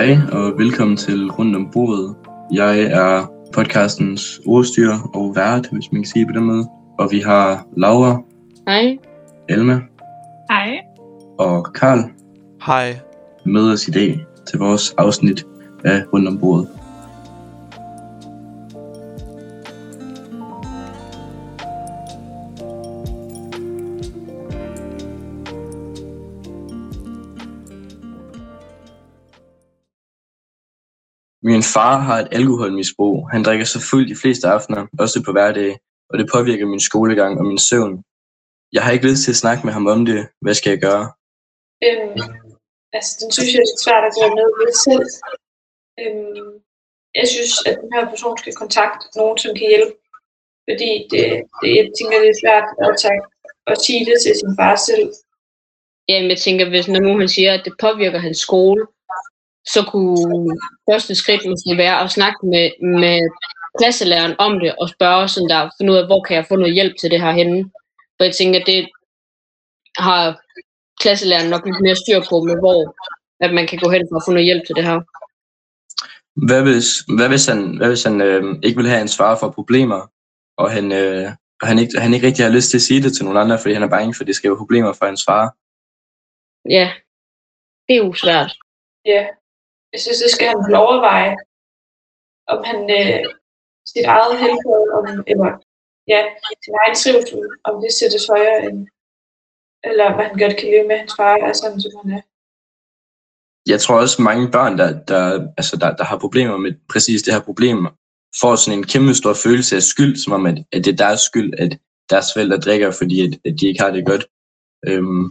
Hej og velkommen til Rundt om bordet. Jeg er podcastens ordstyrer og vært, hvis man kan sige på den måde. Og vi har Laura, Hej. Elma Hej. og Karl Hej. med os i dag til vores afsnit af Rundt om bordet. Min far har et alkoholmisbrug. Han drikker så fuld de fleste aftener, også på hverdag, og det påvirker min skolegang og min søvn. Jeg har ikke lyst til at snakke med ham om det. Hvad skal jeg gøre? Øhm, altså, den synes jeg er svært at gøre noget ved selv. Øhm, jeg synes, at den her person skal kontakte nogen, som kan hjælpe. Fordi det, det, jeg tænker, det er svært at, tage, at sige det til sin far selv. Jamen, jeg tænker, hvis når nu han siger, at det påvirker hans skole, så kunne første skridt måske være at snakke med, med klasselæreren om det, og spørge sådan der, finde ud af, hvor kan jeg få noget hjælp til det her henne. For jeg tænker, det har klasselæreren nok lidt mere styr på, med hvor at man kan gå hen for at få noget hjælp til det her. Hvad hvis, hvad hvis han, hvad hvis han øh, ikke vil have ansvar for problemer, og han, øh, og han, ikke, han ikke rigtig har lyst til at sige det til nogen andre, fordi han er bange for, at det skal være problemer for hans far? Ja, det er jo svært. Ja. Jeg synes, det skal han vel overveje, om han øh, sit eget helbred, om, eller ja, sin egen trivsel, om det sættes højere end, eller hvad han godt kan leve med, hans far er sådan, som han er. Jeg tror også, mange børn, der, der, altså der, der har problemer med præcis det her problem, får sådan en kæmpe stor følelse af skyld, som om, at, at det er deres skyld, at deres forældre drikker, fordi at, at de ikke har det godt. Øhm,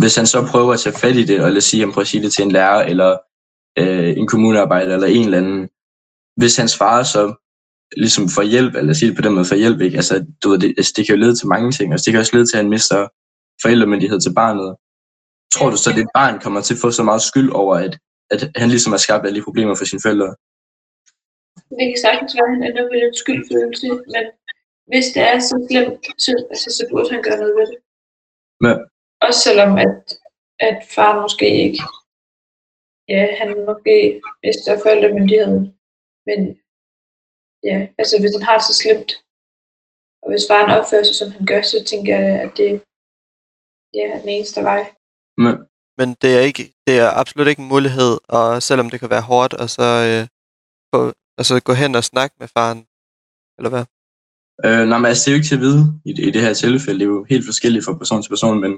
hvis han så prøver at tage fat i det, eller sige, han prøver at sige det til en lærer, eller øh, en kommunearbejder, eller en eller anden, hvis hans far så ligesom får hjælp, eller sige det på den måde, får hjælp, ikke? Altså, du ved, det, altså, det kan jo lede til mange ting, altså, det kan også lede til, at han mister forældremyndighed til barnet. Tror du så, at det barn kommer til at få så meget skyld over, at, at han ligesom har skabt alle de problemer for sine forældre? Det kan sagtens være, at han ender med en skyldfølelse, men hvis det er så slemt, så, altså, så burde han gøre noget ved det. Men, Også selvom, at, at far måske ikke, ja, han måske mister forældremyndigheden, men ja, altså hvis han har det så slemt, og hvis faren opfører sig, som han gør, så tænker jeg, at det ja, er den eneste vej. men, Men det er, ikke, det er absolut ikke en mulighed, og selvom det kan være hårdt, og så øh, få, altså gå hen og snakke med faren, eller hvad? øh, nej, men altså, det er jo ikke til at vide i, i det her tilfælde. Det er jo helt forskelligt fra person til person, men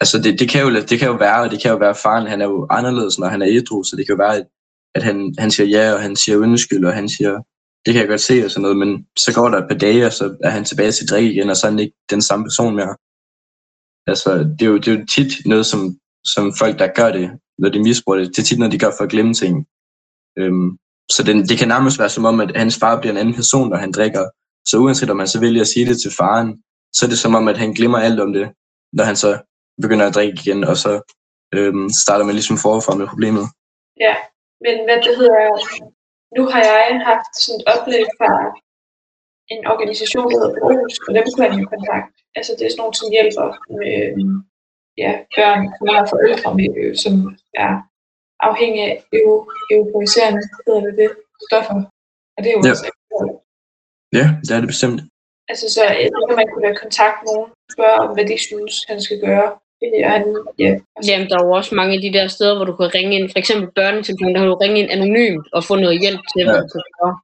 altså, det, det, kan jo, det kan jo være, og det kan jo være, at faren han er jo anderledes, når han er ædru, så det kan jo være, at, at han, han siger ja, og han siger undskyld, og han siger, det kan jeg godt se, og sådan noget, men så går der et par dage, og så er han tilbage til drik igen, og så er han ikke den samme person mere. Altså, det er jo, det er jo tit noget, som, som folk, der gør det, når de misbruger det, det er tit noget, de gør for at glemme ting. Øhm, så den, det kan nærmest være som om, at hans far bliver en anden person, når han drikker. Så uanset om man så vælger at sige det til faren, så er det som om, at han glemmer alt om det, når han så begynder at drikke igen, og så øhm, starter man ligesom forfra med problemet. Ja, men hvad det hedder, nu har jeg haft sådan et oplæg fra en organisation, der hedder Bros, og dem kunne han jo kontakte. Altså det er sådan nogle, som hjælper med ja, børn, har forældre med, øh, som er afhængige af eu- euforiserende, hedder det det, stoffer. Og det er jo Ja. også Ja, det er det bestemt. Altså så jeg tænker, man kunne kontakte nogen, spørge om, hvad de synes, han skal gøre. Ja, altså, Jamen, der er jo også mange af de der steder, hvor du kan ringe ind, for eksempel børnetelefonen, der kan du ringe ind anonymt og få noget hjælp til, hvad Ja. du gøre.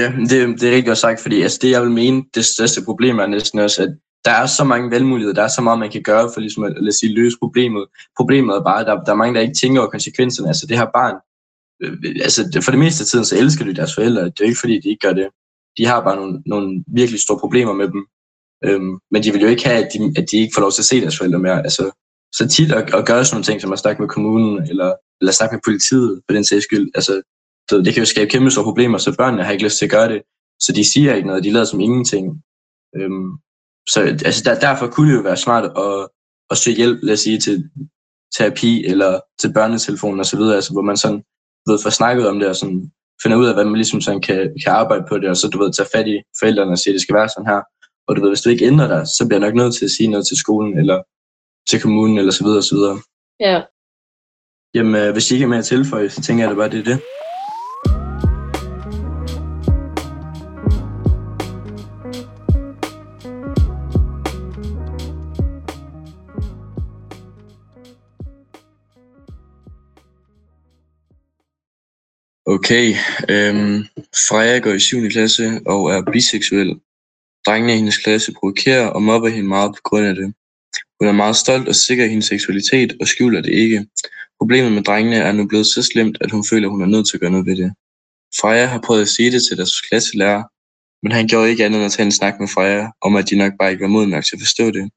Ja, det, det er rigtig godt sagt, fordi altså, det jeg vil mene, det største problem er næsten også, at der er så mange valgmuligheder, der er så meget, man kan gøre for ligesom at, lad os sige, løse problemet. Problemet er bare, at der, der er mange, der ikke tænker over konsekvenserne. Altså det her barn, øh, altså for det meste af tiden, så elsker de deres forældre. Det er jo ikke, fordi de ikke gør det. De har bare nogle, nogle virkelig store problemer med dem. Øhm, men de vil jo ikke have, at de, at de ikke får lov til at se deres forældre mere. Altså, så tit at, at gøre sådan nogle ting, som at snakke med kommunen, eller, eller snakke med politiet, på den sags skyld. Altså, det, det kan jo skabe kæmpe store problemer, så børnene har ikke lyst til at gøre det. Så de siger ikke noget, de lader som ingenting. Øhm, så altså, der, derfor kunne det jo være smart at, at søge hjælp, lad os sige, til terapi eller til børnetelefonen osv., altså, hvor man sådan du ved, får snakket om det og sådan finder ud af, hvad man ligesom sådan kan, kan arbejde på det, og så du ved, tage fat i forældrene og sige, at det skal være sådan her. Og du ved, hvis du ikke ændrer dig, så bliver jeg nok nødt til at sige noget til skolen eller til kommunen eller så videre og så videre. Ja. Jamen, øh, hvis I ikke er med at tilføje, så tænker jeg da bare, det er det. Okay, øhm, Freja går i 7. klasse og er biseksuel. Drengene i hendes klasse provokerer og mobber hende meget på grund af det. Hun er meget stolt og sikker i hendes seksualitet og skjuler det ikke. Problemet med drengene er nu blevet så slemt, at hun føler, at hun er nødt til at gøre noget ved det. Freja har prøvet at sige det til deres klasselærer, men han gjorde ikke andet end at tage en snak med Freja om, at de nok bare ikke var moden nok til at forstå det.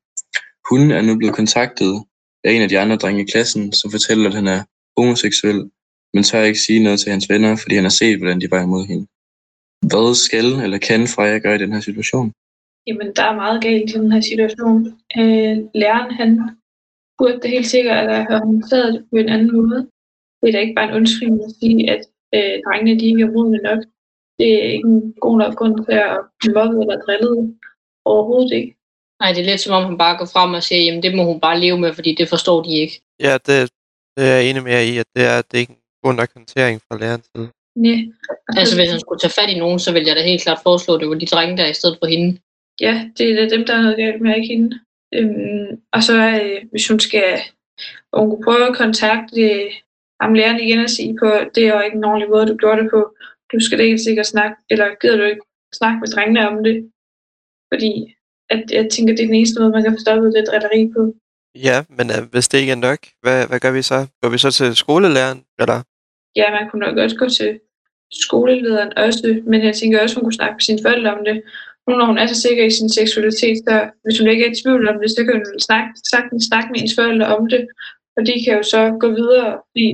Hun er nu blevet kontaktet af en af de andre drenge i klassen, som fortæller, at han er homoseksuel, men tør ikke sige noget til hans venner, fordi han har set, hvordan de var imod hende. Hvad skal eller kan Freja gøre i den her situation? Jamen, der er meget galt i den her situation. Øh, læreren, han burde det helt sikkert at have håndteret det på en anden måde. Det er da ikke bare en undskyldning at sige, at øh, drengene de ikke er modne nok. Det er ikke en god nok grund til at blive mobbet eller drillet. Overhovedet ikke. Nej, det er lidt som om, han bare går frem og siger, jamen det må hun bare leve med, fordi det forstår de ikke. Ja, det, det er jeg enig med jer i, at det er, det er ikke en god nok håndtering fra lærerens side. Nej. Altså hvis han skulle tage fat i nogen, så ville jeg da helt klart foreslå, at det var de drenge der i stedet for hende. Ja, det er dem, der er noget galt med, ikke hende. Øhm, og så øh, hvis hun skal, og hun kunne prøve at kontakte øh, ham læreren igen og sige på, det er jo ikke en ordentlig måde, du gjorde det på. Du skal da helt sikkert snakke, eller gider du ikke snakke med drengene om det? Fordi at jeg tænker, det er den eneste måde, man kan få stoppet det drilleri på. Ja, men øh, hvis det ikke er nok, hvad, hvad gør vi så? Går vi så til skolelæreren, eller? Ja, man kunne nok også gå til skolelederen også, men jeg tænker også, hun kunne snakke med sine forældre om det. Nu når hun er så sikker i sin seksualitet, så hvis hun ikke er i tvivl om det, så kan hun snakke, sagtens snakke med ens forældre om det, og de kan jo så gå videre, fordi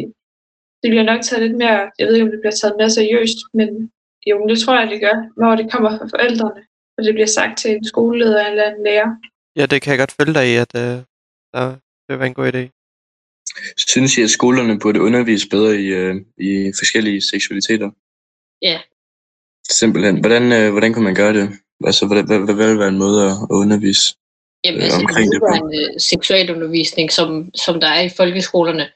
det bliver nok taget lidt mere, jeg ved ikke, om det bliver taget mere seriøst, men jo, men det tror jeg, det gør, når det kommer fra forældrene, og det bliver sagt til en skoleleder eller en lærer. Ja, det kan jeg godt følge dig i, at øh, der, det var en god idé. Synes I, at skolerne burde undervise bedre i, øh, i forskellige seksualiteter? Ja. Simpelthen. Hvordan, øh, hvordan kunne man gøre det? Altså, hvad, hvad, hvad vil være en måde at undervise? Jamen, Øh, altså, omkring det på. nuværende seksualundervisning, som, som der er i folkeskolerne,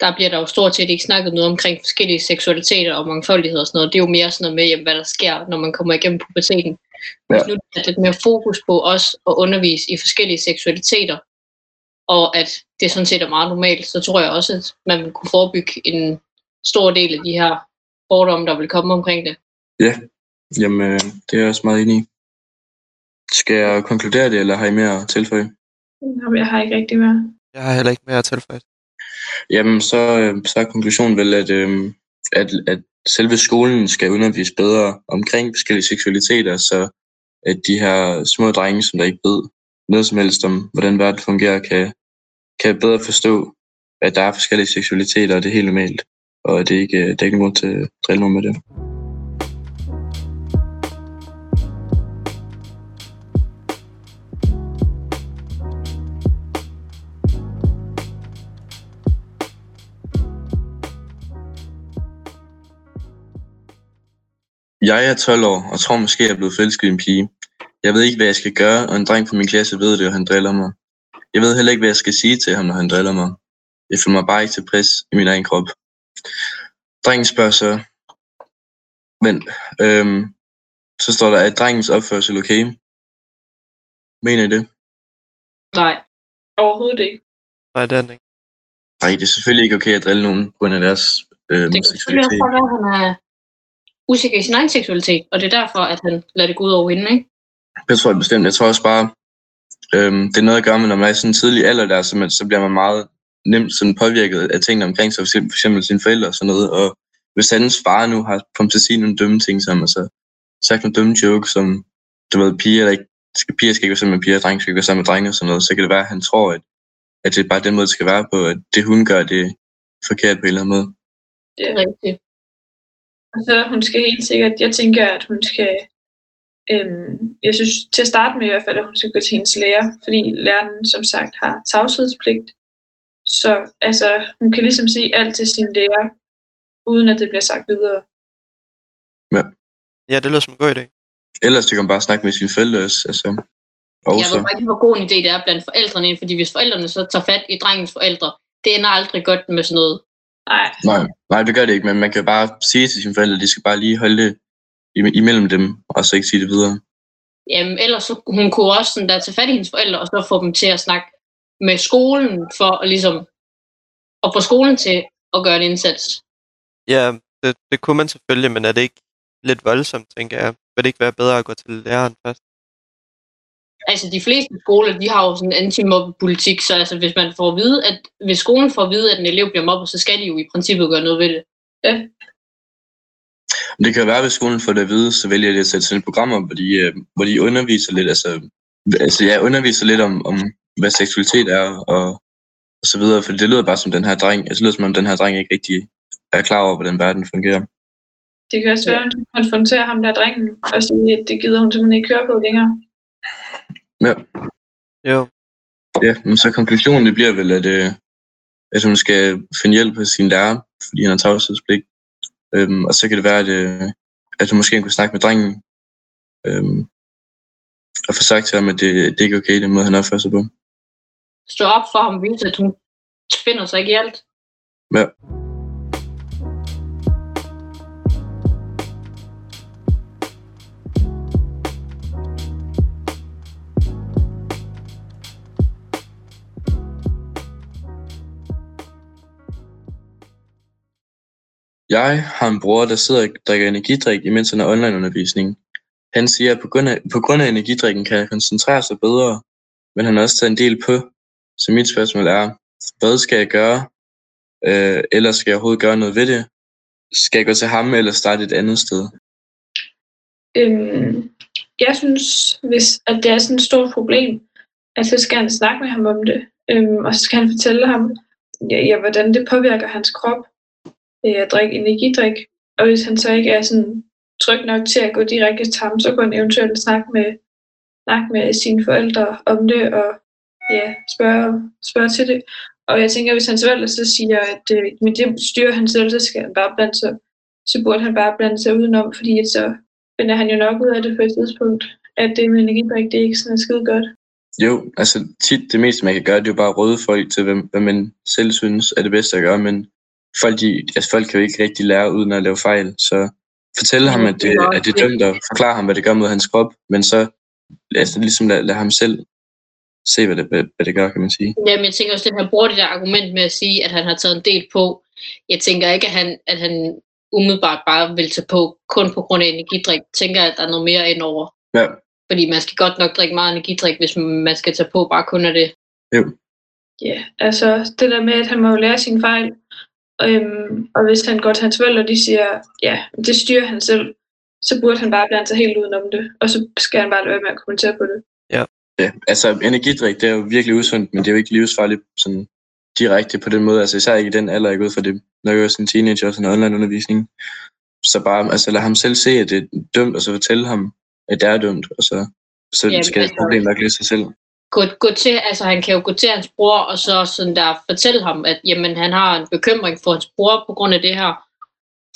der bliver der jo stort set ikke snakket noget omkring forskellige seksualiteter og mangfoldighed og sådan noget. Det er jo mere sådan noget med, jamen, hvad der sker, når man kommer igennem puberteten. Hvis Ja. nu der er lidt mere fokus på os at undervise i forskellige seksualiteter, og at det sådan set er meget normalt, så tror jeg også, at man vil kunne forebygge en stor del af de her fordomme, der vil komme omkring det. Jamen, øh, det er jeg også meget enig i. Skal jeg konkludere det, eller har I mere at tilføje? Jamen, jeg har ikke rigtig mere. Jeg har heller ikke mere at tilføje. Jamen, så, øh, så er konklusionen vel, at, øh, at, at selve skolen skal undervise bedre omkring forskellige seksualiteter, så at de her små drenge, som der ikke ved noget som helst om, hvordan verden fungerer, kan, kan bedre forstå, at der er forskellige seksualiteter, og det er helt normalt. Og det er ikke, øh, der er ikke nogen til at drille nogen med det. Jeg er 12 år og tror måske, jeg er blevet forelsket i en pige. Jeg ved ikke, hvad jeg skal gøre, og en dreng fra min klasse ved det, og han driller mig. Jeg ved heller ikke, hvad jeg skal sige til ham, når han driller mig. Jeg føler mig bare ikke tilfreds i min egen krop. Drengen spørger så, men øhm, så står der, at drengens opførsel okay? Mener I det? Nej. Overhovedet ikke. Nej, det er den ikke. Nej, det er selvfølgelig ikke okay at drille nogen på grund af deres øhm, Det kan selvfølgelig også være, at han er usikker i sin egen seksualitet, og det er derfor, at han lader det gå ud over hende, ikke? Det tror jeg bestemt. Jeg tror også bare, øhm, det er noget at gøre med, når man er i sådan en tidlig alder der, så, man, så bliver man meget nemt sådan påvirket af tingene omkring sig, for eksempel, sine forældre og sådan noget. Og hvis hans far nu har kommet til at sige nogle dumme ting, som altså sagt nogle dumme jokes, som du ved, piger, der ikke, skal, piger skal ikke være sammen med piger, drenge skal ikke være sammen med drenge og sådan noget, så kan det være, at han tror, at, at det er bare den måde, det skal være på, at det hun gør, det er forkert på en eller anden måde. Det er er rigtigt. Og så hun skal helt sikkert, jeg tænker, at hun skal, øhm, jeg synes til at starte med i hvert fald, at hun skal gå til hendes lærer, fordi læreren som sagt har tavshedspligt. Så altså, hun kan ligesom sige alt til sin lærer, uden at det bliver sagt videre. Ja, det lyder som en god idé. Ellers så kan man bare snakke med sine forældre også. Altså, og Jeg ved bare ikke, hvor god en idé det er blandt forældrene, fordi hvis forældrene så tager fat i drengens forældre, det ender aldrig godt med sådan noget. Nej. Nej, nej, det gør det ikke, men man kan bare sige til sine forældre, at de skal bare lige holde det imellem dem, og så ikke sige det videre. Jamen, ellers så, hun kunne også sådan der tage fat i hendes forældre, og så få dem til at snakke med skolen, for at ligesom, at få skolen til at gøre en indsats. Ja, det, det kunne man selvfølgelig, men er det ikke lidt voldsomt, tænker jeg? Vil det ikke være bedre at gå til læreren først? Altså, de fleste skoler, de har jo sådan en antimobbepolitik, så altså, hvis man får at vide, at hvis skolen får at vide, at en elev bliver mobbet, så skal de jo i princippet gøre noget ved det. Men Det kan være, at hvis skolen får det at vide, så vælger de at sætte sådan et programmer, hvor de, øh, hvor de underviser lidt, altså, altså ja, underviser lidt om, om hvad seksualitet er, og, og så videre, for det lyder bare som den her dreng, altså, det lyder som om den her dreng ikke rigtig er klar over, hvordan verden fungerer. Det kan også være, at hun konfronterer ham der drengen, og sige, at det gider hun simpelthen ikke køre på længere. Ja, Jo, ja men så konklusionen det bliver vel, at, øh, at hun skal finde hjælp hos sin lærer, fordi han har tavshedspligt. Øhm, og så kan det være, at, øh, at hun måske kunne snakke med drengen, øhm, og få sagt til ham, at det, det er ikke okay, den måde, han opfører sig på. Stå op for ham, vise, at hun finder sig ikke i alt. Ja. Jeg har en bror, der sidder og drikker energidrik, imens han har onlineundervisning. Han siger, at på grund, af, på grund af energidrikken kan han koncentrere sig bedre, men han har også taget en del på. Så mit spørgsmål er, hvad skal jeg gøre? Øh, eller skal jeg overhovedet gøre noget ved det? Skal jeg gå til ham eller starte et andet sted? Øhm, jeg synes, hvis at det er sådan et stort problem, at så skal han snakke med ham om det. Øhm, og så skal han fortælle ham, ja, ja, hvordan det påvirker hans krop øh, at drikke energidrik. Og hvis han så ikke er sådan tryg nok til at gå direkte til ham, så kunne han eventuelt snakke med, snakke med sine forældre om det, og ja, spørge, spørge til det. Og jeg tænker, hvis hans forældre så siger, at øh, men det styrer han selv, så skal han bare blande sig, så burde han bare blande sig udenom, fordi at så finder han jo nok ud af det på et tidspunkt, at det med energidrik, det er ikke sådan skide godt. Jo, altså tit det meste, man kan gøre, det er jo bare at råde folk til, hvad, hvad man selv synes er det bedste at gøre, men folk, de, altså, folk kan jo ikke rigtig lære uden at lave fejl, så fortælle ham, at det, at det er dømt, og forklare ham, hvad det gør mod hans krop, men så altså, ligesom lad, lad ham selv se, hvad det, hvad, det gør, kan man sige. Jamen, jeg tænker også, at han bruger det der argument med at sige, at han har taget en del på. Jeg tænker ikke, at han, at han umiddelbart bare vil tage på, kun på grund af energidrik. Jeg tænker, at der er noget mere indover. Ja, Fordi man skal godt nok drikke meget energidrik, hvis man skal tage på bare kun af det. Ja, altså det der med, at han må jo lære sine fejl, øhm, og hvis han går til hans forældre, og de siger, ja, det styrer han selv, så burde han bare blande sig helt udenom det, og så skal han bare lade være med at kommentere på det. ja, altså energidrik, det er jo virkelig usundt, men det er jo ikke livsfarligt sådan direkte på den måde, altså især ikke i den alder, jeg går ud for det, når jeg er sådan en teenager og sådan online undervisning. Så bare, altså lad ham selv se, at det er dømt, og så fortælle ham, at det er dømt, og så, så Jamen, skal altså- problemet nok løse sig selv. Gå, gå til, altså han kan jo gå til hans bror, og så sådan der fortælle ham, at jamen, han har en bekymring for hans bror på grund af det her.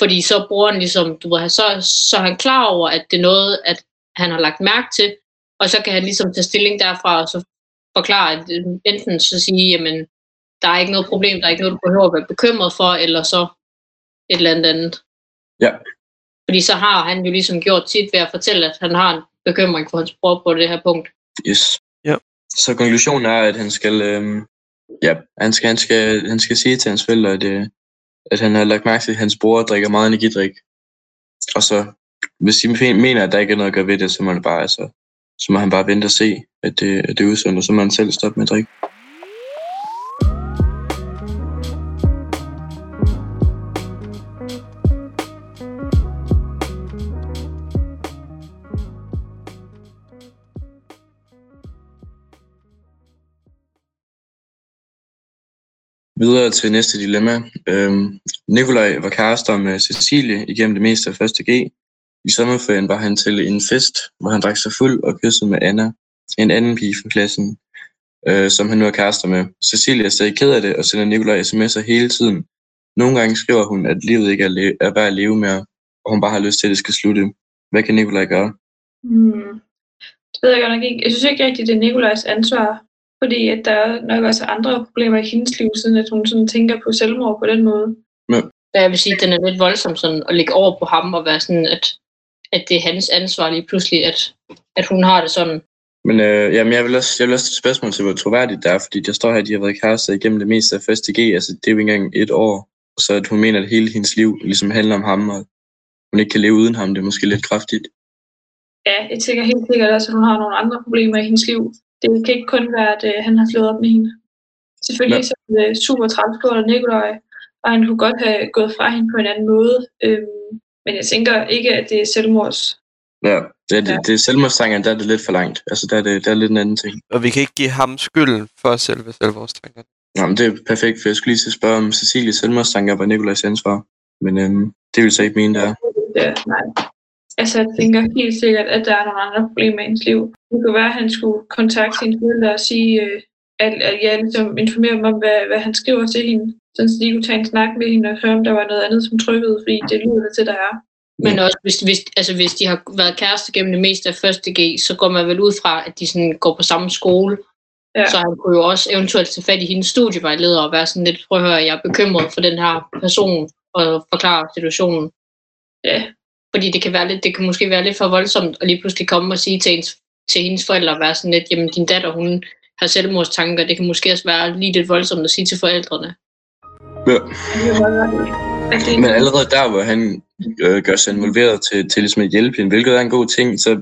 Fordi så broren ligesom, du ved, så, så er han klar over, at det er noget, at han har lagt mærke til, og så kan han ligesom tage stilling derfra, og så forklare, at øh, enten så sige, jamen, der er ikke noget problem, der er ikke noget, du behøver at være bekymret for, eller så et eller andet andet. Ja. Fordi så har han jo ligesom gjort sit ved at fortælle, at han har en bekymring for hans bror på det her punkt. Yes. Så konklusionen er, at han skal, øh, ja, han skal, han skal, han skal sige til hans forældre, at, øh, at han har lagt mærke til, at hans bror drikker meget energidrik. Og så, hvis de mener, at der ikke er noget at gøre ved det, så må, det bare, altså, så må han bare vente og se, at det, at det er usundt, og så må han selv stoppe med at drikke. Videre til næste dilemma. Øhm, Nikolaj var kærester med Cecilie igennem det meste af 1. G. I sommerferien var han til en fest, hvor han drak sig fuld og kyssede med Anna, en anden pige fra klassen, øh, som han nu er kærester med. Cecilie er stadig ked af det og sender Nikolaj sms'er hele tiden. Nogle gange skriver hun, at livet ikke er, le- er værd at leve mere, og hun bare har lyst til, at det skal slutte. Hvad kan Nikolaj gøre? Hmm. Det ved jeg godt nok ikke. Jeg synes ikke rigtigt, det er Nikolajs ansvar, fordi at der er nok også andre problemer i hendes liv, siden at hun sådan tænker på selvmord på den måde. der jeg vil sige, at den er lidt voldsom sådan, at lægge over på ham og være sådan, at, at det er hans ansvar lige pludselig, at, at hun har det sådan. Men øh, jamen, jeg vil også, jeg vil også stille spørgsmål til, hvor troværdigt det er, fordi der står her, at de har været kærester igennem det meste af første G, altså det er jo ikke engang et år, og så at hun mener, at hele hendes liv ligesom handler om ham, og hun ikke kan leve uden ham, det er måske lidt kraftigt. Ja, jeg tænker helt sikkert også, at hun har nogle andre problemer i hendes liv. Det kan ikke kun være, at øh, han har slået op med hende. Selvfølgelig Ja. så er det super på af Nikolaj, og han kunne godt have gået fra hende på en anden måde. Øhm, men jeg tænker ikke, at det er selvmords. Ja, det, er- det, Ja. det er selvmordstanker, der er det lidt for langt. Altså, der er det, der er lidt en anden ting. Og vi kan ikke give ham skylden for selve selvmordstanker. Nå, men det er perfekt, for jeg skulle lige til at spørge, om Cecilies selvmordstanker var Nikolajs ansvar. Men øhm, det vil så ikke mene, det er. Ja, nej. Altså, jeg tænker helt sikkert, at der er nogle andre problemer i hendes liv. Det kunne være, at han skulle kontakte sine forældre og sige, øh, at, at jeg ligesom informerer dem om, hvad, hvad han skriver til hende. Sådan, så de kunne tage en snak med hende og høre, om der var noget andet, som trykkede, fordi det lyder det til, der er. Men også, hvis, hvis, altså, hvis de har været kærester gennem det meste af første G, så går man vel ud fra, at de sådan går på samme skole. Ja. Så han kunne jo også eventuelt tage fat i hendes studievejleder og være sådan lidt, prøv at høre, jeg er bekymret for den her person og forklare situationen. Ja. Fordi det kan, være lidt, det kan måske være lidt for voldsomt at lige pludselig komme og sige til, ens, til hendes forældre og være sådan lidt, jamen din datter, hun har selvmordstanker. Det kan måske også være lige lidt voldsomt at sige til forældrene. Ja. Men allerede der, hvor han øh, gør sig involveret til, til ligesom at hjælpe hende, hvilket er en god ting, så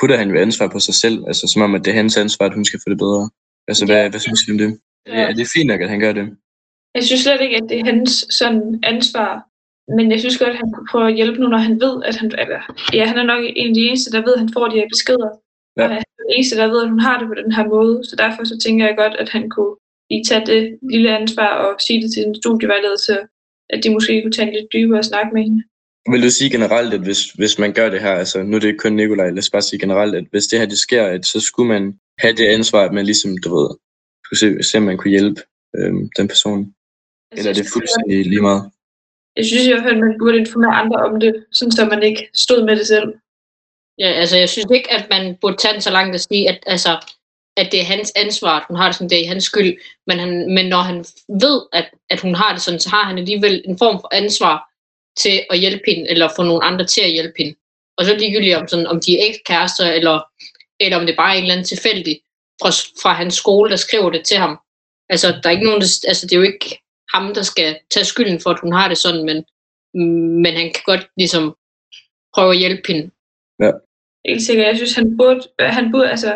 putter han jo ansvar på sig selv. Altså som om, at det er hans ansvar, at hun skal få det bedre. Altså, hvad, hvad synes I om det? Ja. Ja. Er det fint nok, at han gør det? Jeg synes slet ikke, at det er hans sådan ansvar. Men jeg synes godt, at han kunne prøve at hjælpe nu, når han ved, at han... Eller, ja, han er nok en af de eneste, der ved, at han får de her beskeder. Ja. Og han er den eneste, der ved, at hun har det på den her måde. Så derfor så tænker jeg godt, at han kunne lige tage det lille ansvar og sige det til en studievejleder, så at de måske kunne tage en lidt dybere snak med hende. Vil du sige generelt, at hvis, hvis man gør det her, altså nu er det ikke kun Nikolaj, lad os bare sige generelt, at hvis det her det sker, at så skulle man have det ansvar, at man ligesom, du ved, skulle se, se om man kunne hjælpe øhm, den person. Altså, Eller er jeg det fuldstændig lige meget? Jeg synes i hvert fald, at man burde informere andre om det, sådan så man ikke stod med det selv. Ja, altså jeg synes ikke, at man burde tage den så langt at sige, at, altså, at det er hans ansvar, at hun har det sådan, det er hans skyld. Men, han, men når han ved, at, at hun har det sådan, så har han alligevel en form for ansvar til at hjælpe hende, eller få nogle andre til at hjælpe hende. Og så er det ligegyldigt, om, sådan, om de er ekskærester, eller, eller om det bare er en eller anden tilfældig fra, fra hans skole, der skriver det til ham. Altså, der er ikke nogen, der, altså, det er jo ikke ham, der skal tage skylden for, at hun har det sådan, men, men han kan godt ligesom prøve at hjælpe hende. Helt sikkert. Jeg synes, han burde, han burde altså,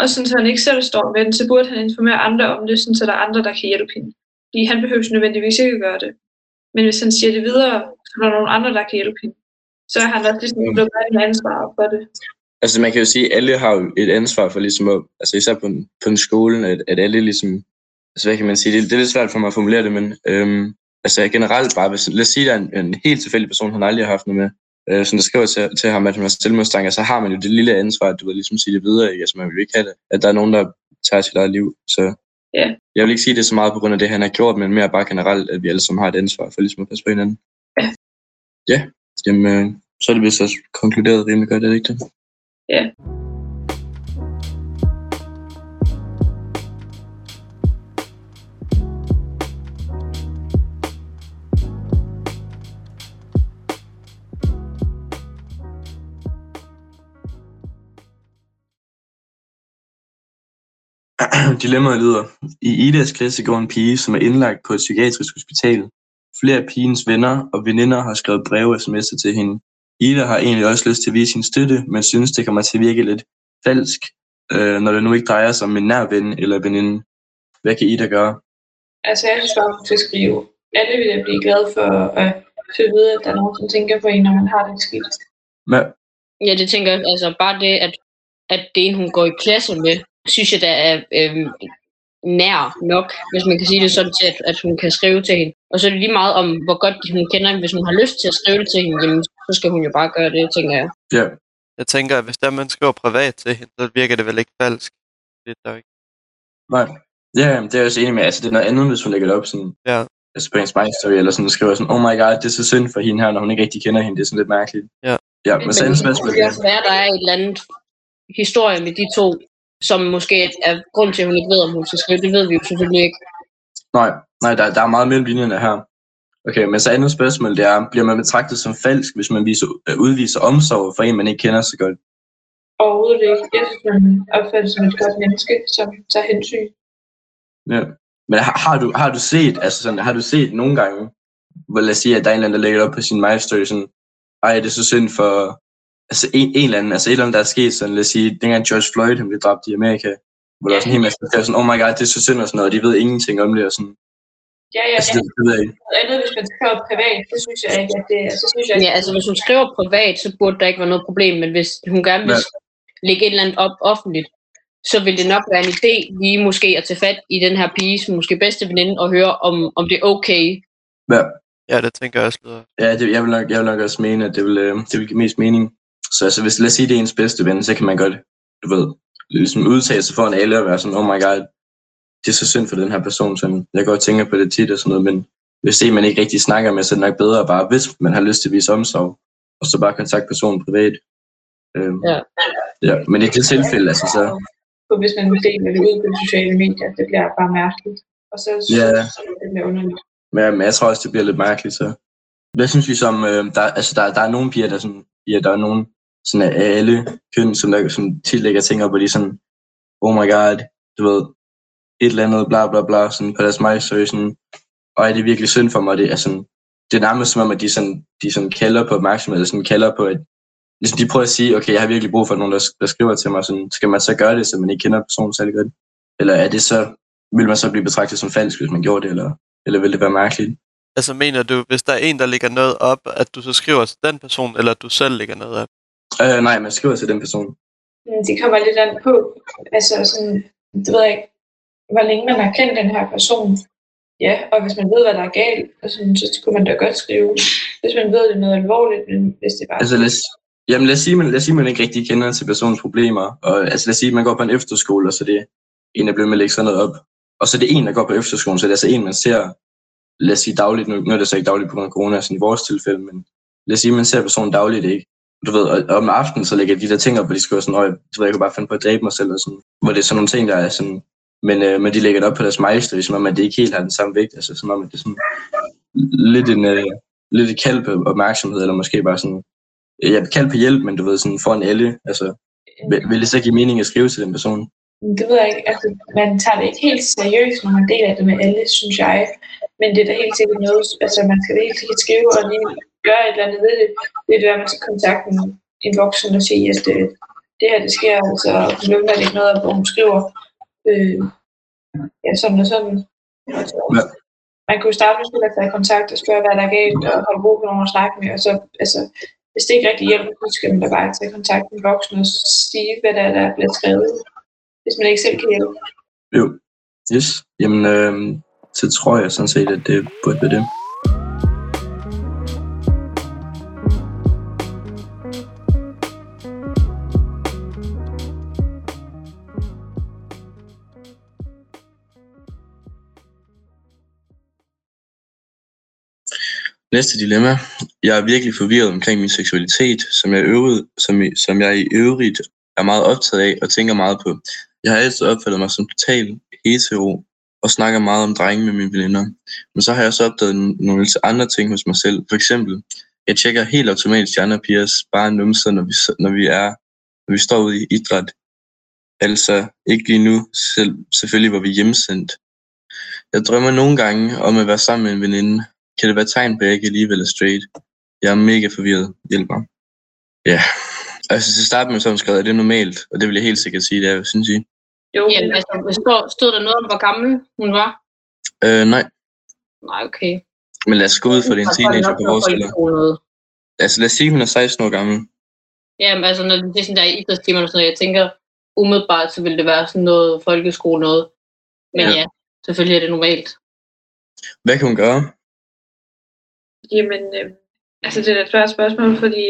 også sådan, så han ikke selv står med den, så burde han informere andre om det, sådan, så der er andre, der kan hjælpe hende. Fordi han behøver nødvendigvis ikke at gøre det. Men hvis han siger det videre, så er der nogle andre, der kan hjælpe hende. Så er han også ligesom blevet en ansvar for det. Altså man kan jo sige, at alle har jo et ansvar for ligesom at, altså især på en, på en skole, at, at alle ligesom, altså hvad kan man sige, det, det er lidt svært for mig at formulere det, men øhm, altså generelt bare, hvis, lad os sige, at der er en, en helt tilfældig person, han aldrig har haft noget med, øh, som der skriver til, til ham, at han har selvmordstanker, så har man jo det lille ansvar, at du vil ligesom sige det videre, ikke? altså man vil jo ikke have det, at der er nogen, der tager sit eget liv, så Ja. jeg vil ikke sige det så meget på grund af det, han har gjort, men mere bare generelt, at vi alle sammen har et ansvar for ligesom at passe på hinanden. Ja. Ja, jamen, øh, så er det vist også konkluderet rimelig godt, er det ikke det? Ja. Dilemmaet lyder, i Idas klasse går en pige, som er indlagt på et psykiatrisk hospital. Flere af pigens venner og veninder har skrevet breve og sms'er til hende. Ida har egentlig også lyst til at vise sin støtte, men synes, det kommer til at virke lidt falsk, øh, når det nu ikke drejer sig om en nær ven eller veninde. Hvad kan Ida gøre? Altså, jeg synes bare, hun skal skrive. Alle vil blive glade for at at vide, at der er nogen, som tænker på en, når man har det skidt. Hvad? Ja, det tænker jeg. Altså bare det, at, at det en, hun går i klasse med, synes jeg, der er øhm, nær nok, hvis man kan sige det sådan til, at, at hun kan skrive til hende. Og så er det lige meget om, hvor godt hun kender hende. Hvis hun har lyst til at skrive det til hende, jamen, så skal hun jo bare gøre det, tænker jeg. Ja, Jeg tænker, at hvis der man skriver privat til hende, så virker det vel ikke falsk. Det er der ikke. nej. Ja, det er jeg også enig med. Altså, det er noget andet, hvis hun lægger det op sådan, Ja. altså på en story eller sådan, skriver sådan, oh my god, det er så synd for hende her, når hun ikke rigtig kender hende. Det er sådan lidt mærkeligt. Ja. Ja, men så Men andet det spørgsmål. kan også være, at der er et eller andet historie med de to, som måske er grund til, at hun ikke ved, om hun skal skrive. Det ved vi jo selvfølgelig ikke. Nej, nej der, der er meget mellem linjerne her. Okay, men så andet spørgsmål, det er, bliver man betragtet som falsk, hvis man viser, øh, udviser omsorg for en, man ikke kender så godt? Overhovedet ikke. Jeg synes, man opfattes som et godt menneske, som tager hensyn. Ja. Men har, har, du, har du set, altså sådan, har du set nogle gange, hvor lad os sige, at der er en eller anden, der lægger op på sin my story, sådan, ej, det er så synd for, altså en, en eller anden, altså et eller andet, der er sket, sådan, lad os sige, dengang George Floyd, han blev dræbt i Amerika, hvor der er sådan en hel masse, der er sådan, oh my god, det er så synd og sådan noget, og de ved ingenting om det, og sådan, Ja, ja, altså, ja. det, det ved jeg ikke. Andet, hvis man skriver privat, det synes jeg ikke, at det så synes jeg, Ja, altså hvis hun skriver privat, så burde der ikke være noget problem, men hvis hun gerne vil lægge et eller andet op offentligt, så vil det nok være en idé lige måske at tage fat i den her pige, som måske bedste veninde, og høre, om, om det er okay. Ja, Ja, det tænker jeg også lyder. ja det, jeg, vil nok, jeg vil nok også mene, at det vil, øh, det vil give mest mening. Så altså, hvis, lad os sige, det er ens bedste ven, så kan man godt, du ved, ligesom udtale sig foran alle og være sådan, oh my god, det er så synd for den her person. Sådan, jeg går og tænker på det tit og sådan noget, men hvis det man ikke rigtig snakker med, så er det nok bedre bare, hvis man har lyst til at vise omsorg, og så bare kontakte personen privat. Øhm, Ja. ja. Men i det tilfælde, altså så, for hvis man deler det ud på de sociale medier, det bliver bare mærkeligt. Og så synes Ja. jeg, det bliver underligt. men, men jeg tror også, det bliver lidt mærkeligt. Så. Hvad synes vi som, øh, der, altså der, der er nogle piger, der sådan, ja, der er nogle sådan af alle køn, som, der, som tit lægger ting op, og lige sådan, oh my god, du ved, et eller andet, bla bla bla, sådan på deres så story, sådan, og er det virkelig synd for mig, det er sådan, det er nærmest som om, at de sådan, de sådan kalder på opmærksomhed, eller sådan kalder på, at ligesom de prøver at sige, okay, jeg har virkelig brug for nogen, der, der skriver til mig, sådan, skal man så gøre det, så man ikke kender personen særlig godt? Eller er det så, vil man så blive betragtet som falsk, hvis man gjorde det, eller, eller vil det være mærkeligt? Altså mener du, hvis der er en, der lægger noget op, at du så skriver til den person, eller at du selv lægger noget op? Øh, nej, man skriver til den person. Det kommer lidt an på, altså sådan, det ved jeg ikke, hvor længe man har kendt den her person. Ja, og hvis man ved, hvad der er galt, og sådan, så kunne man da godt skrive, hvis man ved, det er noget alvorligt, men hvis det bare Altså lad os, jamen, lad os, sige, man, lad os sige, man ikke rigtig kender til personens problemer. Og, altså lad os sige, man går på en efterskole, og så det er en, der bliver med at lægge sådan noget op. Og så er det en, der går på efterskolen, så det er altså en, man ser, lad os sige dagligt, nu, nu er det så ikke dagligt på grund af corona, sådan i vores tilfælde, men lad os sige, man ser personen dagligt, ikke? Du ved, og, om aftenen, så lægger de der ting op, hvor de skriver sådan, øj, du ved, jeg kunne bare finde på at dræbe mig selv, og sådan, hvor det er sådan nogle ting, der er sådan, men, øh, men de lægger det op på deres milestone, som om, at det ikke helt har den samme vægt, altså som om, at det er sådan lidt en, øh, lidt et kald på opmærksomhed, eller måske bare sådan, jeg vil på hjælp, men du ved, sådan foran alle, altså, vil, vil det så give mening at skrive til den person? Det ved jeg ikke. Altså, man tager det ikke helt seriøst, når man deler det med alle, synes jeg. Men det er da helt sikkert noget, altså man skal da helt sikkert skrive og lige gøre et eller andet ved det. Det er det, at man skal kontakte en, en voksen og sige, at det, det her, det sker, altså, nu er det ikke noget, hvor hun skriver, øh, ja, sådan og sådan. Altså, Ja. Man kunne starte med at tage kontakt og spørge, hvad der er galt, og holde brug for nogen at snakke med, og så, altså, hvis det ikke rigtig hjælper, så skal man da bare tage kontakt med en voksen og sige, hvad der, er, der er blevet skrevet, hvis man ikke selv kan hjælpe. Jo, yes. Jamen, øh, så tror jeg sådan set, at det burde være det. Næste dilemma. Jeg er virkelig forvirret omkring min seksualitet, som jeg, øvrigt, som, som jeg i øvrigt er meget optaget af og tænker meget på. Jeg har altid opfattet mig som total hetero og snakker meget om drenge med mine veninder. Men så har jeg også opdaget nogle andre ting hos mig selv. For eksempel, jeg tjekker helt automatisk de andre pigers bare numser, når vi, når vi er, når vi står ude i idræt. Altså ikke lige nu, selv, selvfølgelig hvor vi er hjemsendt. Jeg drømmer nogle gange om at være sammen med en veninde. Kan det være tegn på, at jeg ikke alligevel er straight? Jeg er mega forvirret. Hjælp mig. Ja, altså til at starte med, så har hun skrevet, at det er normalt, og det vil jeg helt sikkert sige, det er, synes I? Jo, Jamen, altså, stod, stod der noget om, hvor gammel hun var? Øh, nej, Nej, okay. men lad os gå ud for det er en Så er det teenager på noget vores alder. Altså lad os sige, hun er 16 år gammel. Jamen, altså, når det er sådan der i idrætstimer og sådan noget, jeg tænker, umiddelbart, så vil det være sådan noget folkeskole noget. Men Ja. ja, ja selvfølgelig er det normalt. Hvad kan hun gøre? Jamen, øh, altså det er et svært spørgsmål, fordi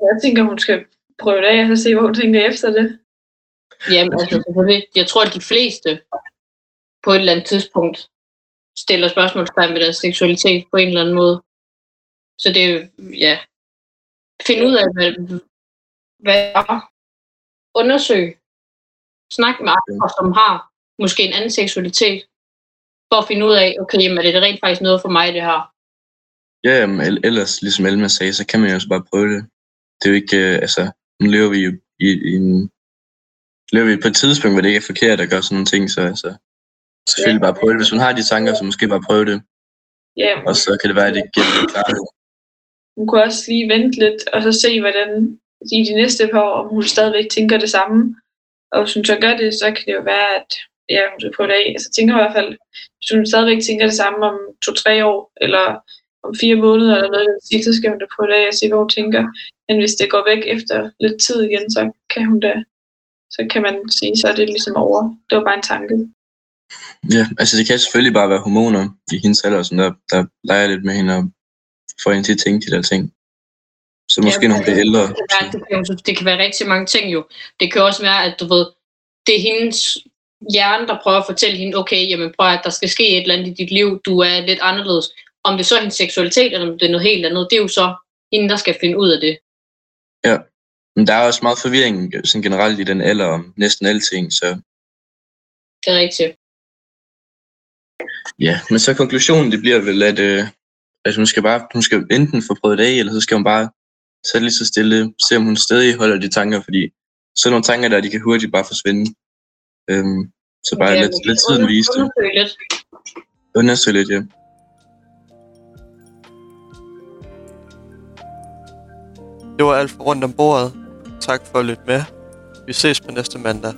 jeg tænker, hun skal prøve det af, og så se, hvor hun tænker efter det. Jamen, altså. Jeg tror, at de fleste på et eller andet tidspunkt stiller spørgsmålstegn ved deres seksualitet på en eller anden måde. Så det er ja, finde ud af, hvad, hvad er. Undersøg. Snak med andre, som har måske en anden seksualitet, for at finde ud af, okay, jamen, er det rent faktisk noget for mig, det her? Ja, jamen, el- ellers, ligesom Elma sagde, så kan man jo også bare prøve det. Det er jo ikke, øh, altså, nu lever vi jo i, i en, lever vi på et tidspunkt, hvor det ikke er forkert at gøre sådan nogle ting, så altså, selvfølgelig bare prøve det. Hvis man har de tanker, så måske bare prøve det, Ja, og så kan det være, at det giver lidt klarhed. hun kunne også lige vente lidt, og så se, hvordan i de næste par år, om hun stadigvæk tænker det samme. Og hvis hun så gør det, så kan det jo være, at ja, hun skal prøve det af. Altså, tænker i hvert fald, hvis hun stadigvæk tænker det samme om to-tre år, eller om fire måneder, eller noget, den stil, så skal hun da prøve det af og se, hvad hun tænker. Men hvis det går væk efter lidt tid igen, så kan hun da, så kan man sige, så er det ligesom over. Det var bare en tanke. Ja, altså det kan selvfølgelig bare være hormoner i hendes alder, og sådan der, der leger lidt med hende og får hende til at tænke de der ting. Så måske Ja, når hun bliver ældre. Det kan, være, det, kan, jo- det kan være rigtig mange ting jo. Det kan også være, at du ved, det er hendes hjerne, der prøver at fortælle hende, okay, jamen prøv at der skal ske et eller andet i dit liv, du er lidt anderledes. Om det så er hendes seksualitet, eller om det er noget helt andet, det er jo så hende, der skal finde ud af det. Men der er også meget forvirring sådan generelt i den alder om næsten alting, så Det er rigtigt. ja. Men så konklusionen, det bliver vel, at, øh, at hun skal bare, hun skal enten få prøvet det af, eller så skal hun bare det lige så stille, se om hun stadig holder de tanker, fordi sådan nogle tanker der, de kan hurtigt bare forsvinde. Øhm, så bare Ja, lidt, lidt tiden vise det. Undersøge lidt, ja. Det var alt for rundt om bordet. Tak for at lytte med. Vi ses på næste mandag.